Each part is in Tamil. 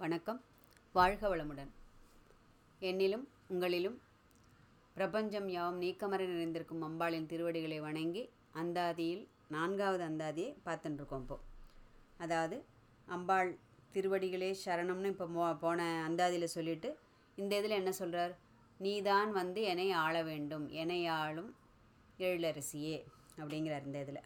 வணக்கம். வாழ்க வளமுடன். என்னிலும் உங்களிலும் பிரபஞ்சம் யாவும் நீக்கமர நிறைந்திருக்கும் அம்பாளின் திருவடிகளை வணங்கி அந்தாதியில் நான்காவது அந்தாதியை பார்த்துட்டுருக்கோம் இப்போது இப்போ. அதாவது அம்பாள் திருவடிகளே சரணம்னு இப்போ மோ போன அந்தாதியில் சொல்லிட்டு இந்த இதில் என்ன சொல்கிறார் நீதான் வந்து என்னை ஆள வேண்டும். என்னை ஆளும் எழிலரசியே அப்படிங்கிறார் இந்த இதில்.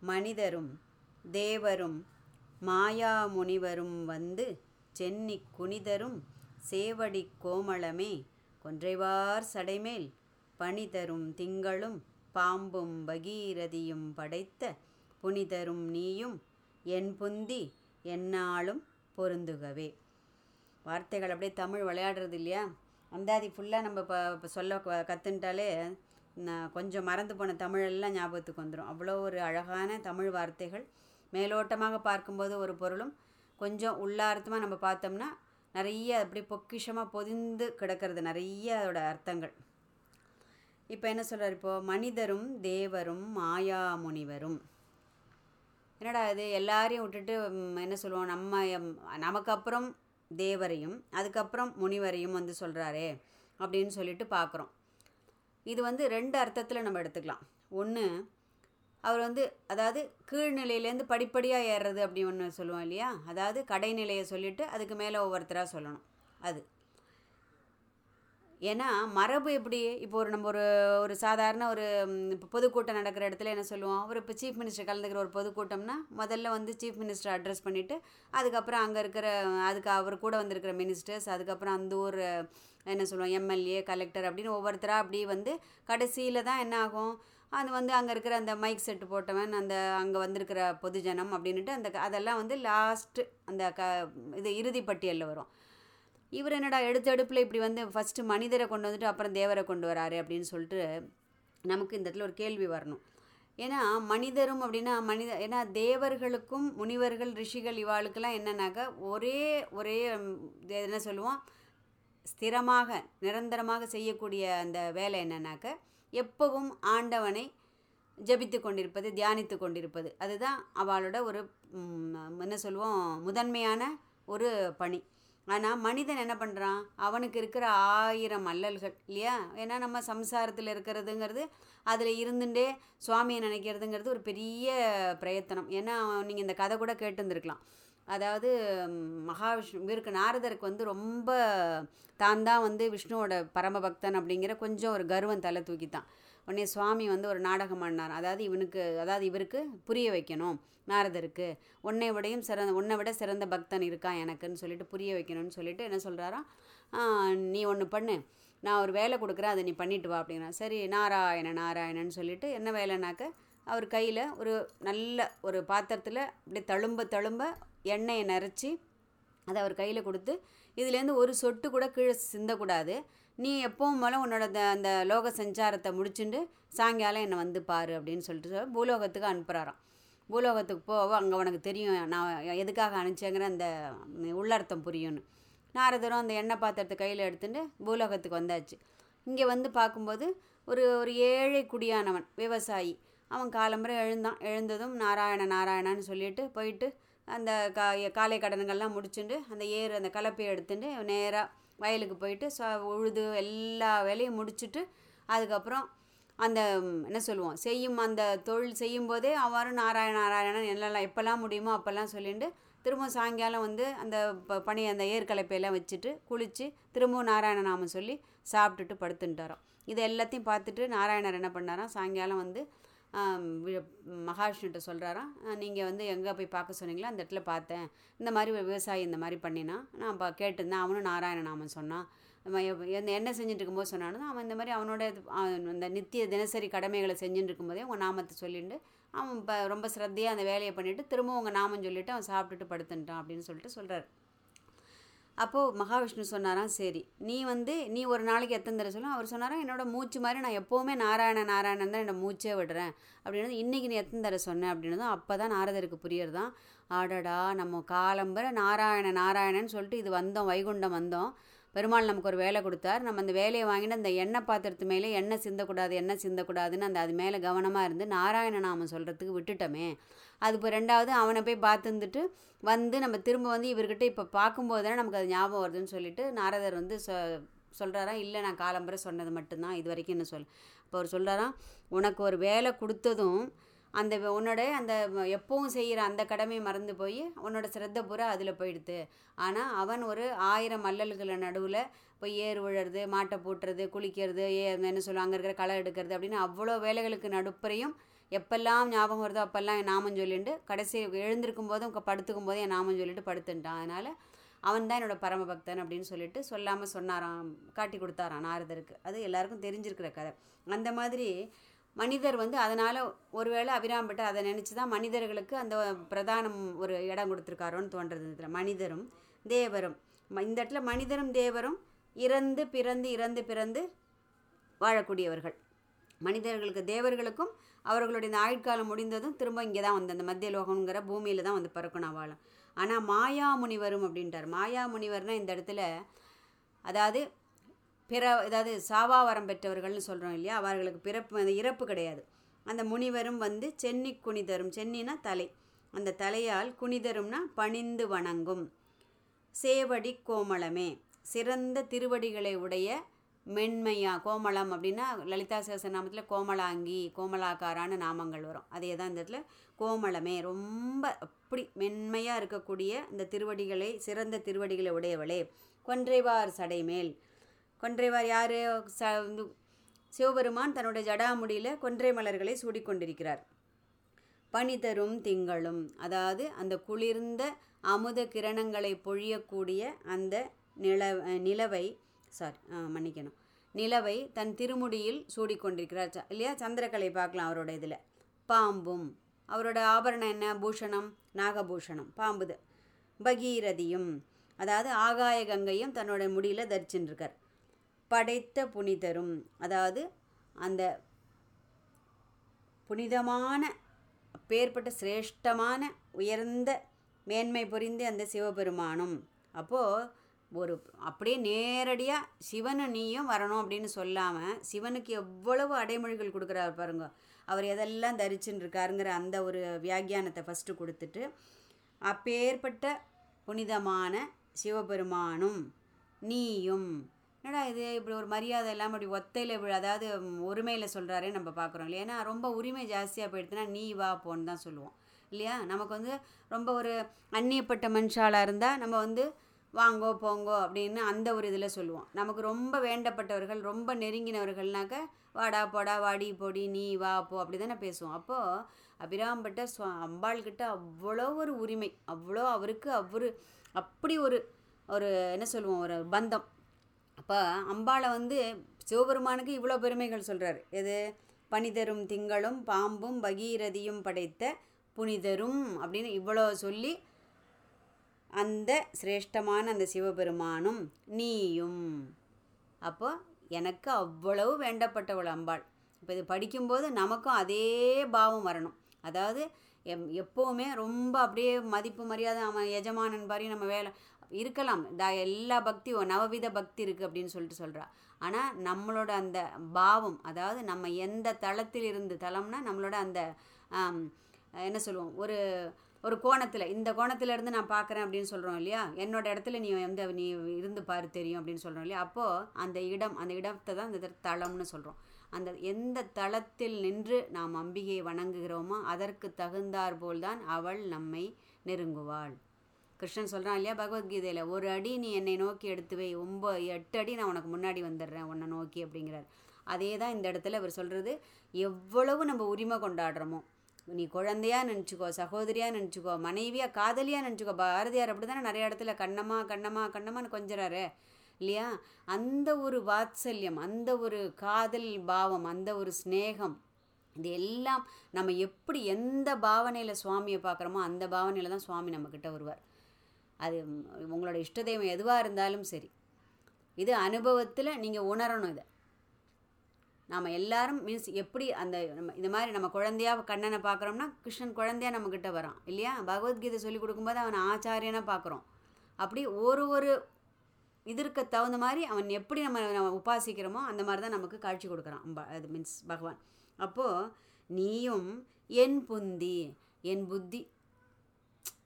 மனிதரும் தேவரும் மாயா முனிவரும் வந்து சென்னி குனிதரும் சேவடி கோமளமே. கொன்றைவார் சடைமேல் பணிதரும் திங்களும் பாம்பும் பகீரதியும் படைத்த புனிதரும் நீயும் என் புந்தி எந்நாளும் பொருந்துகவே. வார்த்தைகள் அப்படியே தமிழ் விளையாடுறது இல்லையா? அந்தாதி ஃபுல்லாக நம்ம இப்போ சொல்ல க- நான் கொஞ்சம் மறந்து போன தமிழெல்லாம் ஞாபகத்துக்கு வந்துடும் அவ்வளோ ஒரு அழகான தமிழ் வார்த்தைகள். மேலோட்டமாக பார்க்கும்போது ஒரு பொருளும் கொஞ்சம் உள்ளார்த்தமாக நம்ம பார்த்தோம்னா நிறைய அப்படி பொக்கிஷமாக பொதிந்து கிடக்கிறது நிறைய அதோட அர்த்தங்கள். இப்போ என்ன சொல்கிறார் இப்போது மனிதரும் தேவரும் மாயா முனிவரும். என்னடா இது? எல்லாரையும் விட்டுட்டு என்ன சொல்லுவோம்? நம்ம நமக்கு அப்புறம் தேவரையும் அதுக்கப்புறம் முனிவரையும் வந்து சொல்கிறாரே அப்படின்னு சொல்லிட்டு பார்க்குறோம். இது வந்து ரெண்டு அர்த்தத்தில் நம்ம எடுத்துக்கலாம். ஒன்று அவர் வந்து அதாவது கீழ்நிலையிலேருந்து படிப்படியாக ஏறுறது அப்படி ஒன்று சொல்லுவோம் இல்லையா? அதாவது கடைநிலையை சொல்லிட்டு அதுக்கு மேலே ஒவ்வொருத்தராக சொல்லணும். அது. ஏன்னா மரபு எப்படி? இப்போ ஒரு நம்ம ஒரு ஒரு சாதாரண ஒரு இப்போ பொதுக்கூட்டம் நடக்கிற இடத்துல என்ன சொல்லுவோம்? ஒரு இப்போ சீஃப் மினிஸ்டர் கலந்துக்கிற ஒரு பொதுக்கூட்டம்னா முதல்ல வந்து சீஃப் மினிஸ்டர் அட்ரஸ் பண்ணிவிட்டு அதுக்கப்புறம் அங்கே இருக்கிற அதுக்கு அவர் கூட வந்திருக்கிற மினிஸ்டர்ஸ் அதுக்கப்புறம் அந்த ஊர் என்ன சொல்லுவோம் எம்எல்ஏ கலெக்டர் அப்படின்னு ஒவ்வொருத்தராக அப்படி வந்து கடைசியில் தான் என்ன ஆகும்? அது வந்து அங்கே இருக்கிற அந்த மைக் செட்டு போட்டவன் அந்த அங்கே வந்திருக்கிற பொதுஜனம் அப்படின்ட்டு அந்த அதெல்லாம் வந்து லாஸ்ட்டு அந்த க இது இறுதி பட்டியலில் வரும். இவர் என்னடா எடுத்தடுப்பில் இப்படி வந்து ஃபஸ்ட்டு மனிதரை கொண்டு வந்துட்டு அப்புறம் தேவரை கொண்டு வராரு அப்படின்னு சொல்லிட்டு நமக்கு இந்த இடத்துல ஒரு கேள்வி வரணும். ஏன்னா மனிதரும் அப்படின்னா மனித ஏன்னா தேவர்களுக்கும் முனிவர்கள் ரிஷிகள் இவாளுக்கெல்லாம் என்னன்னாக்கா ஒரே ஒரே இது என்ன சொல்லுவோம்? ஸ்திரமாக நிரந்தரமாக செய்யக்கூடிய அந்த வேலை என்னன்னாக்க எப்பவும் ஆண்டவனை ஜபித்து கொண்டிருப்பது தியானித்து கொண்டிருப்பது. அதுதான் அவளோட ஒரு என்ன சொல்லுவோம் முதன்மையான ஒரு பணி. ஆனால் மனிதன் என்ன பண்ணுறான் அவனுக்கு இருக்கிற ஆயிரம் அல்லல்கள் இல்லையா? ஏன்னா நம்ம சம்சாரத்தில் இருக்கிறதுங்கிறது அதில் இருந்துட்டே சுவாமியை நினைக்கிறதுங்கிறது ஒரு பெரிய பிரயத்தனம். ஏன்னா நீங்கள் இந்த கதை கூட கேட்டுருந்துருக்கலாம். அதாவது மகாவிஷ்ணு இவருக்கு நாரதருக்கு வந்து ரொம்ப தான் தான் வந்து விஷ்ணுவோட பரமபக்தன் அப்படிங்கிற கொஞ்சம் ஒரு கர்வம் தலை தூக்கித்தான் உடனே சுவாமி வந்து ஒரு நாடகம் பண்ணார் அதாவது இவனுக்கு அதாவது இவருக்கு புரிய வைக்கணும் நாரதருக்கு. உன்னை விடையும் சிறந்த உன்னை விட சிறந்த பக்தன் இருக்கான் எனக்குன்னு சொல்லிட்டு புரிய வைக்கணும்னு சொல்லிட்டு என்ன சொல்கிறாராம் நீ ஒன்று பண்ணு. நான் ஒரு வேலை கொடுக்குறேன் அதை நீ பண்ணிட்டு வா அப்படின்னா. சரி நாராயண நாராயணன்னு சொல்லிட்டு என்ன வேலைனாக்க அவர் கையில் ஒரு நல்ல ஒரு பாத்திரத்தில் அப்படியே தழும்ப தழும்ப எண்ணெயை நிறச்சி அதை அவர் கையில் கொடுத்து இதுலேருந்து ஒரு சொட்டு கூட கீழே சிந்தக்கூடாது. நீ எப்பவும் போல உன்னோட அந்த- லோக சஞ்சாரத்தை முடிச்சுட்டு சாயங்காலம் என்னை வந்து பாரு அப்படின்னு சொல்லிட்டு பூலோகத்துக்கு அனுப்புகிறாராம் பூலோகத்துக்கு போவோ அங்கே உனக்கு தெரியும் நான் எதுக்காக அனுப்பிச்சேங்கிற அந்த உள்ளர்த்தம் புரியும்னு. நாரதரும் அந்த எண்ணெய் பாத்திரத்தை கையில் எடுத்துட்டு பூலோகத்துக்கு வந்தாச்சு. இங்கே வந்து பார்க்கும்போது ஒரு ஒரு ஏழை குடியானவன் விவசாயி. அவன் காலம்பரை எழுந்தான். எழுந்ததும் நாராயண நாராயணன்னு சொல்லிட்டு போயிட்டு அந்த கா காலை கடன்கள்லாம் முடிச்சுட்டு அந்த ஏர் அந்த கலப்பையை எடுத்துட்டு நேராக வயலுக்கு போயிட்டு ச உழுது எல்லா வேலையும் முடிச்சுட்டு அதுக்கப்புறம் அந்த என்ன சொல்லுவோம் செய்யும் அந்த தொழில் செய்யும்போதே அவரும் நாராயண நாராயணன் என்னெல்லாம் எப்போல்லாம் முடியுமோ அப்போல்லாம் சொல்லிட்டு திரும்ப சாயங்காலம் வந்து அந்த ப- பனி அந்த ஏற்கலப்பையெல்லாம் வச்சுட்டு குளித்து திரும்பவும் நாராயண நாமம் சொல்லி சாப்பிட்டுட்டு படுத்துட்டாராம் இது எல்லாத்தையும் பார்த்துட்டு நாராயணர் என்ன பண்ணாராம் சாயங்காலம் வந்து மகாவிஷ்ணுகிட்ட சொல்கிறாராம் நீங்கள் வந்து எங்கே போய் பார்க்க சொன்னீங்களோ அந்த இடத்துல பார்த்தேன். இந்த மாதிரி விவசாயி இந்த மாதிரி பண்ணினான் நான் பா கேட்டிருந்தேன். அவனும் நாராயண நாமம் சொன்னான் என்ன செஞ்சுட்டு இருக்கும்போது சொன்னானோ அவன் இந்த மாதிரி அவனோட அவன் அந்த நித்திய தினசரி கடமைகளை செஞ்சுட்டு இருக்கும்போதே உங்கள் நாமத்தை சொல்லிட்டு அவன் இப்போ ரொம்ப ஸ்ரத்தையாக அந்த வேலையை பண்ணிவிட்டு திரும்ப உங்கள் நாமம் சொல்லிவிட்டு அவன் சாப்பிட்டுட்டு படுத்துட்டான் அப்படின்னு சொல்லிட்டு சொல்கிறார் அப்போது மகாவிஷ்ணு சொன்னாராம் சரி நீ வந்து நீ ஒரு நாளைக்கு எத்தனை தடவை சொல்லும் அவர் சொன்னாராம் என்னோட மூச்சு மாதிரி நான் எப்போவுமே நாராயண நாராயணன் தான் என்னோட மூச்சே விடுறேன். அப்படின்னு இன்றைக்கி நீ எத்தனை தடவை சொன்னேன் அப்படின்னதும் அப்போ தான் நாரதருக்கு புரியறதான் ஆடடா நம்ம காலம்பர நாராயண நாராயணன் சொல்லிட்டு இது வந்தோம் வைகுண்டம் வந்தோம். பெருமாள் நமக்கு ஒரு வேலை கொடுத்தார். நம்ம அந்த வேலையை வாங்கிட்டு அந்த எண்ணெய் பாத்திரத்து மேலே எண்ணெய் சிந்தக்கூடாது எண்ணெய் சிந்தக்கூடாதுன்னு அந்த அது மேலே கவனமாக இருந்து நாராயண நாமம் சொல்கிறதுக்கு விட்டுட்டோமே. அது இப்போ ரெண்டாவது அவனை போய் பார்த்துருந்துட்டு வந்து நம்ம திரும்ப வந்து இவர்கிட்ட இப்போ பார்க்கும்போது தானே நமக்கு அது ஞாபகம் வருதுன்னு சொல்லிட்டு நாரதர் வந்து சொ சொல்கிறாராம் இல்லை நான் காலம்பரை சொன்னது மட்டும்தான் இது வரைக்கும் என்ன சொல். இப்போ அவர் சொல்கிறாராம் உனக்கு ஒரு வேலை கொடுத்ததும் அந்த உன்னோட அந்த எப்பவும் செய்கிற அந்த கடமையை மறந்து போய் உன்னோட சிரத்த பூரா அதில் போயிடுது ஆனால் அவன் ஒரு ஆயிரம் மல்லல்களை நடுவில் போய் ஏர் விழுறது மாட்டை பூட்டுறது குளிக்கிறது ஏ என்ன சொல்லுவாங்க அங்கே இருக்கிற களை எடுக்கிறது அப்படின்னு அவ்வளோ வேலைகளுக்கு நடுப்புறையும் எப்பெல்லாம் ஞாபகம் வருதோ அப்பெல்லாம் என் நாமம் சொல்லிட்டு கடைசி எழுந்திருக்கும் போதும் படுத்துக்கும் போதும் என் நாமம் சொல்லிட்டு படுத்துட்டான். அதனால் அவன் தான் என்னோட பரமபக்தன் அப்படின்னு சொல்லிட்டு சொல்லாமல் சொன்னாராம் காட்டி கொடுத்தாராம் நாரதருக்கு. அது எல்லாருக்கும் தெரிஞ்சிருக்கிற கதை. அந்த மாதிரி மனிதர் வந்து அதனால் ஒருவேளை அபிராம்பட்டு அதை நினச்சி தான் மனிதர்களுக்கு அந்த பிரதானம் ஒரு இடம் கொடுத்துருக்காரோன்னு தோன்றது. இதில் மனிதரும் தேவரும். இந்த இடத்துல மனிதரும் தேவரும் இறந்து பிறந்து இறந்து பிறந்து வாழக்கூடியவர்கள். மனிதர்களுக்கு தேவர்களுக்கும் அவர்களுடைய இந்த ஆயுட்காலம் முடிந்ததும் திரும்ப இங்கே தான் வந்து அந்த மத்திய லோகங்கிற பூமியில் தான் வந்து பிறக்கணும் வாழும் ஆனால் மாயா முனிவரும் மாயாமுனிவர்னால் மாயா இந்த இடத்துல அதாவது பிற அதாவது சாவாவரம் பெற்றவர்கள்னு சொல்கிறோம் இல்லையா? அவர்களுக்கு பிறப்பு அந்த இறப்பு கிடையாது. அந்த முனிவரும் வந்து சென்னி குனிதரும் சென்னினா தலை. அந்த தலையால் குனிதரும்னா பணிந்து வணங்கும். சேவடி கோமளமே. சிறந்த திருவடிகளை உடைய மென்மையா கோமளம் அப்படின்னா லலிதா சகசநாமத்தில் கோமலாங்கி கோமலாக்காரான நாமங்கள் வரும். அதே தான் இந்த இடத்துல கோமளமே. ரொம்ப அப்படி மென்மையாக இருக்கக்கூடிய இந்த திருவடிகளை சிறந்த திருவடிகளை உடையவளே. கொன்றைவார் சடைமேல். கொன்றைவார் யார்? ச இந்த சிவபெருமான் தன்னுடைய ஜடாமுடியில் கொன்றை மலர்களை சூடிக்கொண்டிருக்கிறார். பனி தரும் திங்களும். அதாவது அந்த குளிர்ந்த அமுத கிரணங்களை பொழியக்கூடிய அந்த நில நிலவை சாரி மன்னிக்கணும். நிலவை தன் திருமுடியில் சூடிக்கொண்டிருக்கிறார். ச- இல்லையா? சந்திரக்கலை பார்க்கலாம் அவரோட இதில். பாம்பும். அவரோட ஆபரணம் என்ன? பூஷணம் நாகபூஷணம். பாம்புது. பகீரதியும் அதாவது ஆகாய கங்கையும் தன்னோட முடியில் தரிச்சுட்டுருக்கார் படைத்த புனிதரும் அதாவது அந்த புனிதமான பேர்பட்ட சிரேஷ்டமான உயர்ந்த மேன்மை புரிந்த அந்த சிவபெருமானும். அப்போது ஒரு அப்படியே நேரடியாக சிவனு நீயும் வரணும் அப்படின்னு சொல்லாமல் சிவனுக்கு எவ்வளவு அடைமொழிகள் கொடுக்குறாரு பாருங்க. அவர் எதெல்லாம் தரிச்சுன்னு இருக்காருங்கிற அந்த ஒரு வியாக்கியானத்தை ஃபஸ்ட்டு கொடுத்துட்டு அப்பேற்பட்ட புனிதமான சிவபெருமானும் நீயும். என்னடா இது? இப்படி ஒரு மரியாதை இல்லாமல் இப்படி ஒத்தையில் இப்படி அதாவது உரிமையில் சொல்கிறாரே நம்ம பார்க்குறோம் இல்லையா? ஏன்னா ரொம்ப உரிமை ஜாஸ்தியாக போயிடுதுன்னா நீ வா போன்னு தான் சொல்லுவோம். இல்லையா? நமக்கு வந்து ரொம்ப ஒரு அந்நியப்பட்ட மனுஷாலாக இருந்தால் நம்ம வந்து வாங்கோ போங்கோ அப்படின்னு அந்த ஒரு இதில் சொல்லுவோம். நமக்கு ரொம்ப வேண்டப்பட்டவர்கள் ரொம்ப நெருங்கினவர்கள்னாக்க வாடா போடா வாடி பொடி நீ வா போ அப்படி தானே பேசுவோம் அப்போது அபிராம்பட்ட சுவா அம்பாள்கிட்ட அவ்வளோ ஒரு உரிமை அவ்வளோ அவருக்கு அவரு அப்படி ஒரு ஒரு என்ன சொல்லுவோம் ஒரு பந்தம். அப்போ அம்பாளை வந்து சிவபெருமானுக்கு இவ்வளோ பெருமைகள் சொல்கிறார் எது? பனிதரும் திங்களும் பாம்பும் பகீரதியும் படைத்த புனிதரும் அப்படின்னு இவ்வளோ சொல்லி அந்த சிரேஷ்டமான அந்த சிவபெருமானும் நீயும். அப்போ எனக்கு அவ்வளவு வேண்டப்பட்டவள் அம்பாள். இப்போ இது படிக்கும்போது நமக்கும் அதே பாவம் வரணும். அதாவது எம் எப்போவுமே ரொம்ப அப்படியே மதிப்பு மரியாதை அவன் எஜமானன் பாரி நம்ம வேலை இருக்கலாம். த எல்லா பக்தியும் நவவித பக்தி இருக்குது அப்படின்னு சொல்லிட்டு சொல்கிறா ஆனால் நம்மளோட அந்த பாவம் அதாவது நம்ம எந்த தளத்தில் இருந்து தளம்னா நம்மளோட அந்த என்ன சொல்லுவோம் ஒரு ஒரு கோணத்தில் இந்த கோணத்தில் இருந்து நான் பார்க்குறேன் அப்படின்னு சொல்கிறோம் இல்லையா? என்னோட இடத்துல நீ வந்து நீ இருந்து பாரு தெரியும் அப்படின்னு சொல்கிறோம் இல்லையா? அப்போது அந்த இடம் அந்த இடத்தை தான் இந்த தளம்னு சொல்கிறோம் அந்த எந்த தளத்தில் நின்று நாம் அம்பிகையை வணங்குகிறோமோ அதற்கு தகுந்தார் போல்தான் அவள் நம்மை நெருங்குவாள். கிருஷ்ணன் சொல்கிறான் இல்லையா பகவத்கீதையில் ஒரு அடி நீ என்னை நோக்கி எடுத்து வை ஒம்ப எட்டு அடி நான் உனக்கு முன்னாடி வந்துடுறேன் உன்னை நோக்கி அப்படிங்கிறார். அதே தான் இந்த இடத்துல அவர் சொல்கிறது எவ்வளவு நம்ம உரிமை கொண்டாடுறோமோ நீ குழந்தையாக நினச்சிக்கோ சகோதரியாக நினச்சிக்கோ மனைவியாக காதலியாக நினச்சிக்கோ. பாரதியார் அப்படி தானே நிறைய இடத்துல கண்ணம்மா கண்ணம்மா கண்ணம்மான்னு கொஞ்சறாரு. இல்லையா? அந்த ஒரு வாத்சல்யம் அந்த ஒரு காதல் பாவம் அந்த ஒரு ஸ்நேகம் இது எல்லாம் நம்ம எப்படி எந்த பாவனையில் சுவாமியை பார்க்குறோமோ அந்த பாவனையில் தான் சுவாமி நம்மக்கிட்ட வருவார். அது உங்களோட இஷ்ட தெய்வம் எதுவாக இருந்தாலும் சரி. இது அனுபவத்தில் நீங்கள் உணரணும் இதை. நாம் எல்லாரும் மீன்ஸ் எப்படி அந்த நம்ம இந்த மாதிரி நம்ம குழந்தையாக கண்ணனை பார்க்குறோம்னா கிருஷ்ணன் குழந்தையா நம்மக்கிட்ட வரான் இல்லையா? பகவத்கீதை சொல்லி கொடுக்கும்போது அவனை ஆச்சாரியனாக பார்க்குறோம். அப்படி ஒரு ஒரு இதற்கு தகுந்த மாதிரி அவன் எப்படி நம்ம நம்ம உபாசிக்கிறோமோ அந்த மாதிரி தான் நமக்கு காட்சி கொடுக்குறான். அது மீன்ஸ் பகவான். அப்போது நீயும் என் புந்தி என் புத்தி.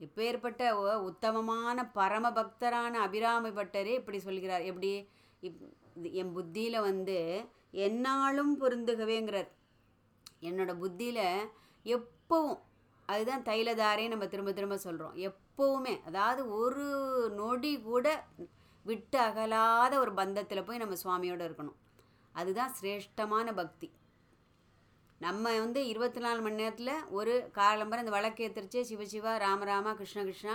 இப்பேற்பட்ட ஒ- உத்தமமான பரம பக்தரான அபிராமி பட்டரே இப்படி சொல்கிறார். எப்படி? இப் என் புத்தியில் வந்து என்னாலும் பொருந்துகவேங்கிறார். என்னோட புத்தியில் எப்பவும் அதுதான் தைலதாரே நம்ம திரும்ப திரும்ப சொல்கிறோம் எப்போவுமே அதாவது ஒரு நொடி கூட விட்டு அகலாத ஒரு பந்தத்தில் போய் நம்ம சுவாமியோடு இருக்கணும். அதுதான் சிரேஷ்டமான பக்தி. நம்ம வந்து இருபத்தி நாலு மணி நேரத்தில் ஒரு காலம்பரம் இந்த வழக்கேத்திரிச்சே சிவசிவா ராமராமா கிருஷ்ண கிருஷ்ணா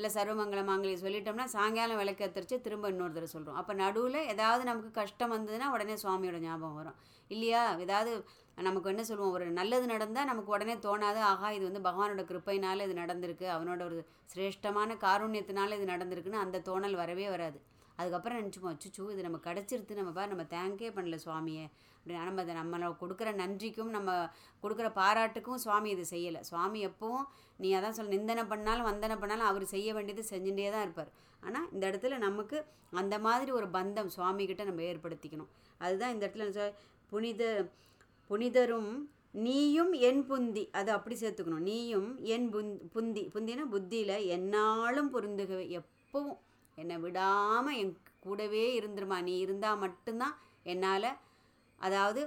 இல்லை சர்வமங்கல மாங்கலி சொல்லிட்டோம்னா சாயங்காலம் விளக்கேத்திரிச்சு திரும்ப இன்னொரு தடவை சொல்கிறோம் அப்போ நடுவில் ஏதாவது நமக்கு கஷ்டம் வந்ததுன்னா உடனே சுவாமியோட ஞாபகம் வரும். இல்லையா? ஏதாவது நமக்கு என்ன சொல்லுவோம்? ஒரு நல்லது நடந்தால் நமக்கு உடனே தோணாது ஆகா இது வந்து பகவானோட கிருப்பையினால் இது நடந்திருக்கு அவனோட ஒரு சிரேஷ்டமான காருண்யத்தினால இது நடந்திருக்குன்னு அந்த தோணல் வரவே வராது. அதுக்கப்புறம் நினச்சிப்போம் அச்சுச்சோ இது நம்ம கிடச்சிருது நம்ம பார் நம்ம தேங்கே பண்ணல சுவாமியை. அப்படின்னு நம்ம அதை நம்மளை கொடுக்குற நன்றிக்கும் நம்ம கொடுக்குற பாராட்டுக்கும் சுவாமி இது செய்யலை. சுவாமி எப்பவும் நீ அதான் சொல்ல நிந்தனை பண்ணாலும் வந்தனை பண்ணாலும் அவர் செய்ய வேண்டியது செஞ்சுட்டே தான் இருப்பார். ஆனால் இந்த இடத்துல நமக்கு அந்த மாதிரி ஒரு பந்தம் சுவாமிகிட்ட நம்ம ஏற்படுத்திக்கணும். அதுதான் இந்த இடத்துல புனித புனிதரும் நீயும் என் புந்தி அது அப்படி சேர்த்துக்கணும். நீயும் என் புந் புந்தி புந்தினா புத்தியில் என்னாலும் பொருந்துகவே எப்பவும் என்னை விடாமல் என் கூடவே இருந்துருமா. நீ இருந்தால் மட்டும்தான் என்னால் அதாவது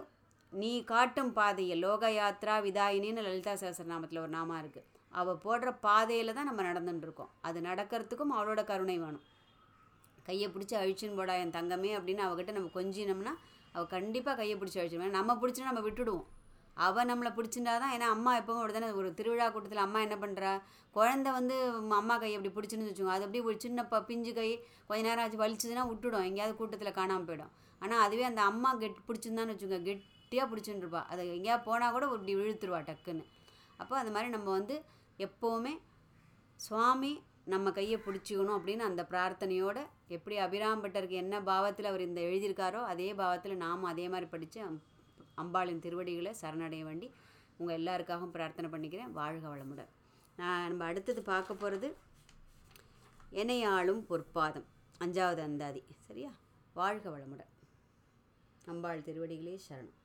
நீ காட்டும் பாதையை லோக யாத்ரா விதாயினின்னு லலிதா சகசரநாமத்தில் ஒரு நாமா இருக்குது அவள் போடுற பாதையில் தான் நம்ம நடந்துட்டு இருக்கோம். அது நடக்கிறதுக்கும் அவளோட கருணை வேணும். கையை பிடிச்சி அழிச்சுன்னு போடா என் தங்கமே அப்படின்னு அவகிட்ட நம்ம கொஞ்சினோம்னா அவள் கண்டிப்பாக கையை பிடிச்சி அழிச்சிடுவேன் நம்ம பிடிச்சினா நம்ம விட்டுடுவோம். அவள் நம்மளை பிடிச்சிருந்தா தான் ஏன்னா அம்மா எப்பவும் அப்படி தானே ஒரு திருவிழா கூட்டத்தில் அம்மா என்ன பண்ணுறா குழந்தை வந்து அம்மா கை அப்படி பிடிச்சின்னு வச்சுக்கோங்க. அது அப்படியே ஒரு சின்ன ப பிஞ்சு கை கொஞ்ச நேரம் ஆச்சு வலிச்சுதுன்னா விட்டுடும். எங்கேயாவது கூட்டத்தில் காணாமல் போயிடும். ஆனால் அதுவே அந்த அம்மா கெட் பிடிச்சிருந்தான்னு வச்சுக்கோங்க. கெட்டியாக பிடிச்சின்னு அது எங்கேயாவது போனால் கூட இப்படி இழுத்துருவா டக்குன்னு. அப்போ அது மாதிரி நம்ம வந்து எப்போவுமே சுவாமி நம்ம கையை பிடிச்சிக்கணும் அப்படின்னு அந்த பிரார்த்தனையோடு எப்படி அபிராம்பட்டருக்கு என்ன பாவத்தில் அவர் இந்த எழுதியிருக்காரோ அதே பாவத்தில் நாமும் அதே மாதிரி படித்து அம்பாளின் திருவடிகளை சரணடைய வேண்டி உங்கள் எல்லாருக்காகவும் பிரார்த்தனை பண்ணிக்கிறேன். வாழ்க வளமுடன். நான் நம்ம அடுத்தது பார்க்க போகிறது எனையாளும் பொற்பாதம் அஞ்சாவது அந்தாதி. சரியா? வாழ்க வளமுடன். அம்பாள் திருவடிகளே சரணம்.